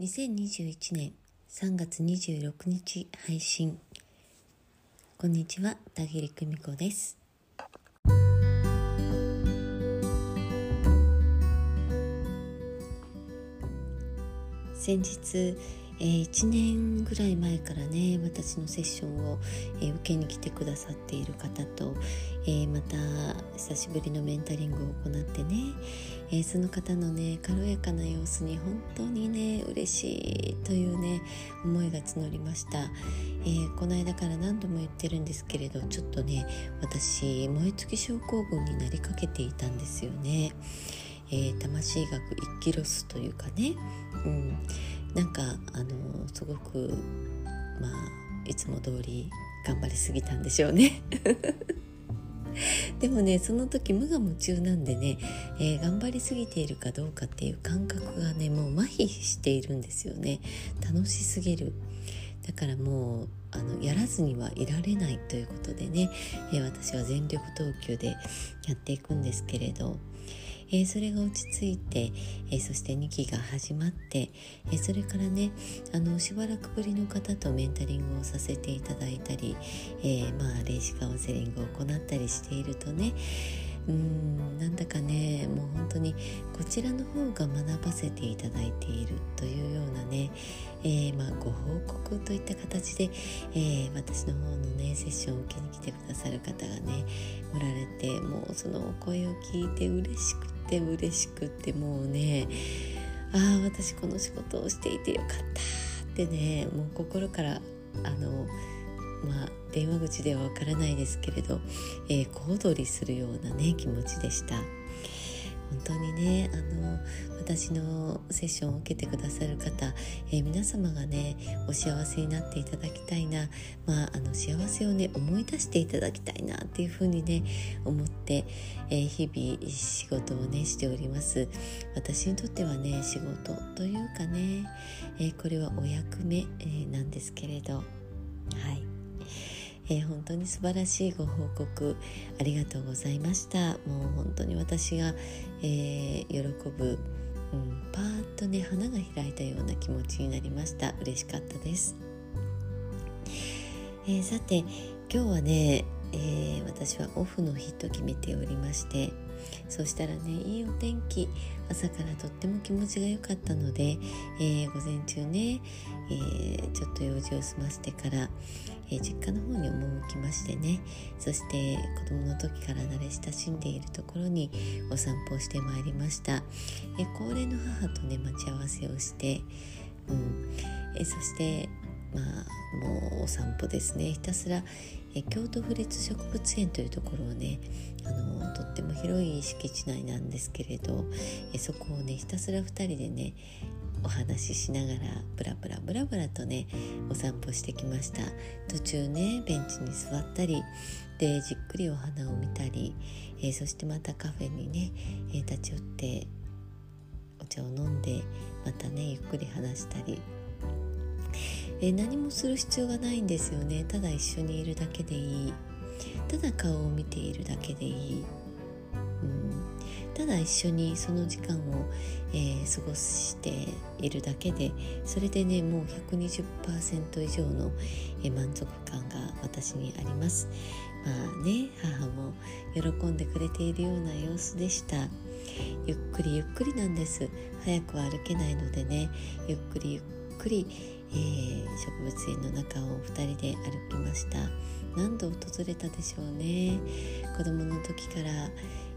2021年3月26日配信。こんにちは田切久美子です。先日えー、1年ぐらい前からね私のセッションを、えー、受けに来てくださっている方と、えー、また久しぶりのメンタリングを行ってね、えその方のね軽やかな様子に本当にね嬉しいというね思いが募りました、えこの間から何度も言ってるんですけれどちょっとね私燃え尽き症候群になりかけていたんですよね。えー、魂学一気ロスというかね、うん、なんかあのすごくまあいつも通り頑張りすぎたんでしょうね。でもねその時無我夢中なんでね、えー、頑張りすぎているかどうかっていう感覚がねもう麻痺しているんですよね。楽しすぎる。だからもうあのやらずにはいられないということでね、えー、私は全力投球でやっていくんですけれどえー、それが落ち着いて、えー、そして2期が始まって、えー、それからねあのしばらくぶりの方とメンタリングをさせていただいたり、えまあ霊視カウンセリングを行ったりしているとねうんなんだかねもう本当にこちらの方が学ばせていただいているというようなね、えー、まあ、ご報告といった形で、えー、私の方のねセッションを受けに来てくださる方がねおられてもうそのお声を聞いて嬉しくてて嬉しくってもうねああ私この仕事をしていてよかったってねもう心からあのまあ電話口ではわからないですけれど、えー、小躍りするようなね気持ちでした。本当にねあの私のセッションを受けてくださる方、えー、皆様がねお幸せになっていただきたいな、まあ、あの幸せをね思い出していただきたいなっていうふうにね思って、えー、日々仕事をねしております。私にとってはね仕事というかね、えー、これはお役目、えなんですけれど。はい。えー、本当に素晴らしいご報告ありがとうございました。もう本当に私が、えー、喜ぶ、うん、パーッとね花が開いたような気持ちになりました。嬉しかったです、えー、さて今日はね、え私はオフの日と決めておりましてそしたらねいいお天気。朝からとっても気持ちが良かったので、えー、午前中ね、えー、ちょっと用事を済ませてから、えー、実家の方に赴きましてね。そして子供の時から慣れ親しんでいるところにお散歩をしてまいりました、え高齢の母とね待ち合わせをして、うん。えそしてまあもうお散歩ですね。ひたすらえ京都府立植物園というところをねあのとっても広い敷地内なんですけれどえそこをねひたすら2人でねお話ししながらブラブラブラブラとねお散歩してきました。途中ねベンチに座ったりでじっくりお花を見たり、え、そしてまたカフェにね、え、立ち寄ってお茶を飲んでまたねゆっくり話したりえ何もする必要がないんですよね。ただ一緒にいるだけでいい。ただ顔を見ているだけでいい、うん、ただ一緒にその時間を、えー、過ごしているだけでそれでねもう120%以上の、え満足感が私にあります。まあね母も喜んでくれているような様子でした。ゆっくりゆっくりなんです。早くは歩けないのでねゆっくりゆっくりえー、植物園の中を2人で歩きました。何度訪れたでしょうね。子供の時から、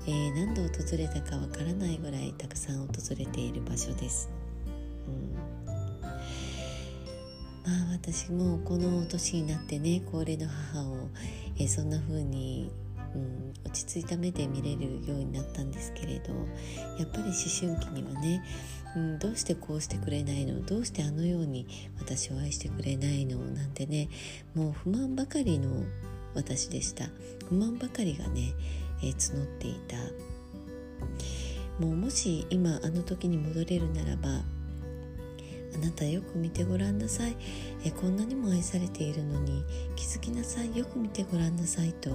えー、何度訪れたかわからないぐらいたくさん訪れている場所です、うん、まあ私もこの年になってね高齢の母を、えー、そんな風にうん、落ち着いた目で見れるようになったんですけれどやっぱり思春期にはねうん、どうしてこうしてくれないの？どうしてあのように私を愛してくれないの？なんてねもう不満ばかりの私でした。不満ばかりがね、えー、募っていた。もうもし今あの時に戻れるならばあなたよく見てごらんなさい。えこんなにも愛されているのに気づきなさい。よく見てごらんなさいと、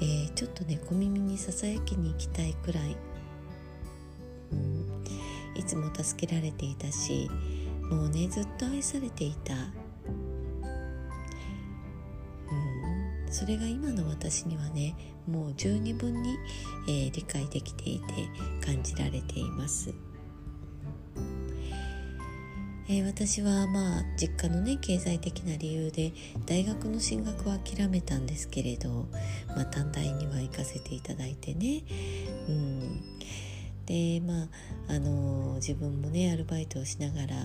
えー、ちょっとね小耳にささやきに行きたいくらい、うん、いつも助けられていたし、もうねずっと愛されていた、うん、それが今の私にはねもう十二分に、えー、理解できていて感じられています。えー、私はまあ実家のね経済的な理由で大学の進学は諦めたんですけれど、まあ、短大には行かせていただいてね、うん、でまああのー、自分もねアルバイトをしながら、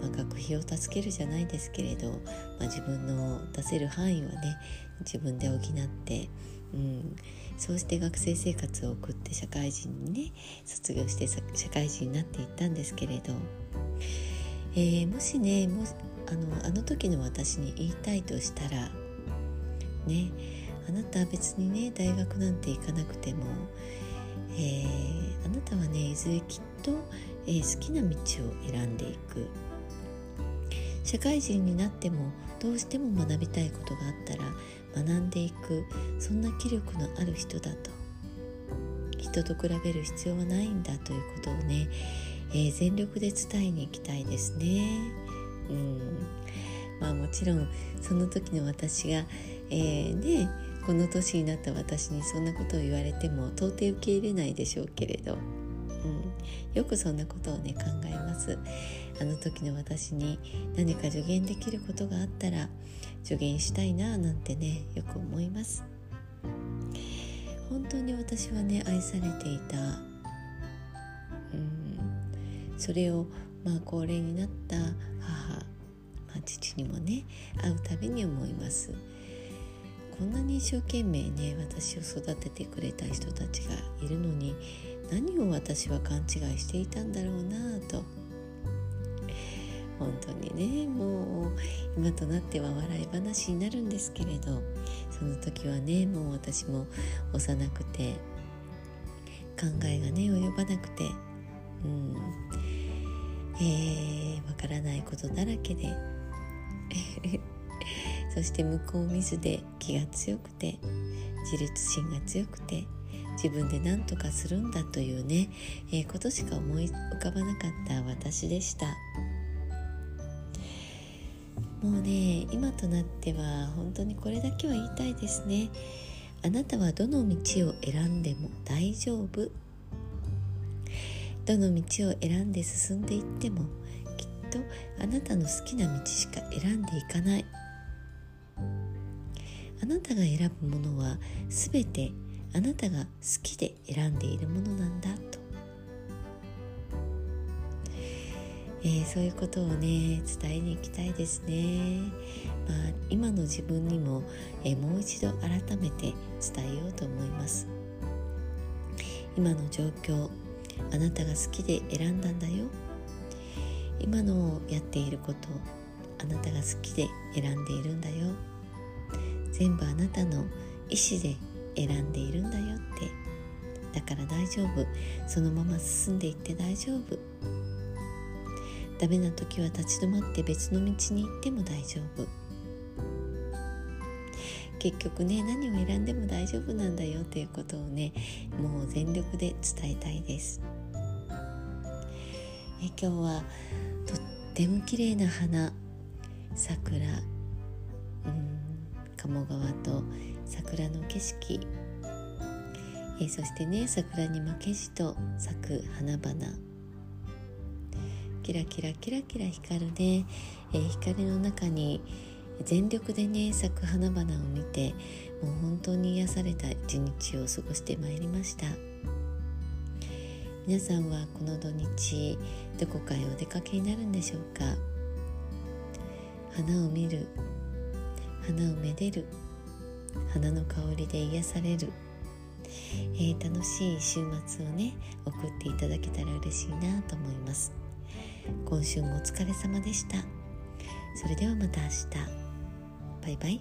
まあ、学費を助けるじゃないですけれど、まあ、自分の出せる範囲はね自分で補って、うん、そうして学生生活を送って社会人にね卒業して社会人になっていったんですけれど。えー、もしねもあのあの時の私に言いたいとしたらねあなたは別にね大学なんて行かなくても、えー、あなたはねいずれきっと、えー、好きな道を選んでいく。社会人になってもどうしても学びたいことがあったら学んでいく。そんな気力のある人だと。人と比べる必要はないんだということをねえー、全力で伝えに行きたいですね。うん。まあ、もちろんその時の私が、えー、ねこの年になった私にそんなことを言われても到底受け入れないでしょうけれど、うん、よくそんなことをね考えます。あの時の私に何か助言できることがあったら助言したいななんてねよく思います。本当に私はね愛されていた、うん。それをまあ高齢になった母、まあ、父にもね会うたびに思います。こんなに一生懸命ね私を育ててくれた人たちがいるのに何を私は勘違いしていたんだろうなと。本当にねもう今となっては笑い話になるんですけれどその時はねもう私も幼くて考えがね及ばなくてうん。えー、わからないことだらけで。そして向こう見ずで気が強くて自立心が強くて自分で何とかするんだというね、えー、ことしか思い浮かばなかった私でした。もうね今となっては本当にこれだけは言いたいですね。あなたはどの道を選んでも大丈夫。どの道を選んで進んでいってもきっとあなたの好きな道しか選んでいかない。あなたが選ぶものは全てあなたが好きで選んでいるものなんだと、えー、そういうことをね伝えに行きたいですね、まあ、今の自分にも、えー、もう一度改めて伝えようと思います。今の状況あなたが好きで選んだんだよ。今のやっていることあなたが好きで選んでいるんだよ。全部あなたの意思で選んでいるんだよって。だから大丈夫。そのまま進んでいって大丈夫。ダメな時は立ち止まって別の道に行っても大丈夫。結局ね何を選んでも大丈夫なんだよっていうことをねもう全力で伝えたいです。え今日はとっても綺麗な花桜鴨川と桜の景色。えそしてね桜に負けじと咲く花々。キラキラキラキラ光るね、え光の中に全力でね咲く花々を見てもう本当に癒された一日を過ごしてまいりました。皆さんはこの土日どこかへお出かけになるんでしょうか？花を見る花をめでる花の香りで癒される、えー、楽しい週末をね送っていただけたら嬉しいなと思います。今週もお疲れ様でした。それではまた明日。バイバイ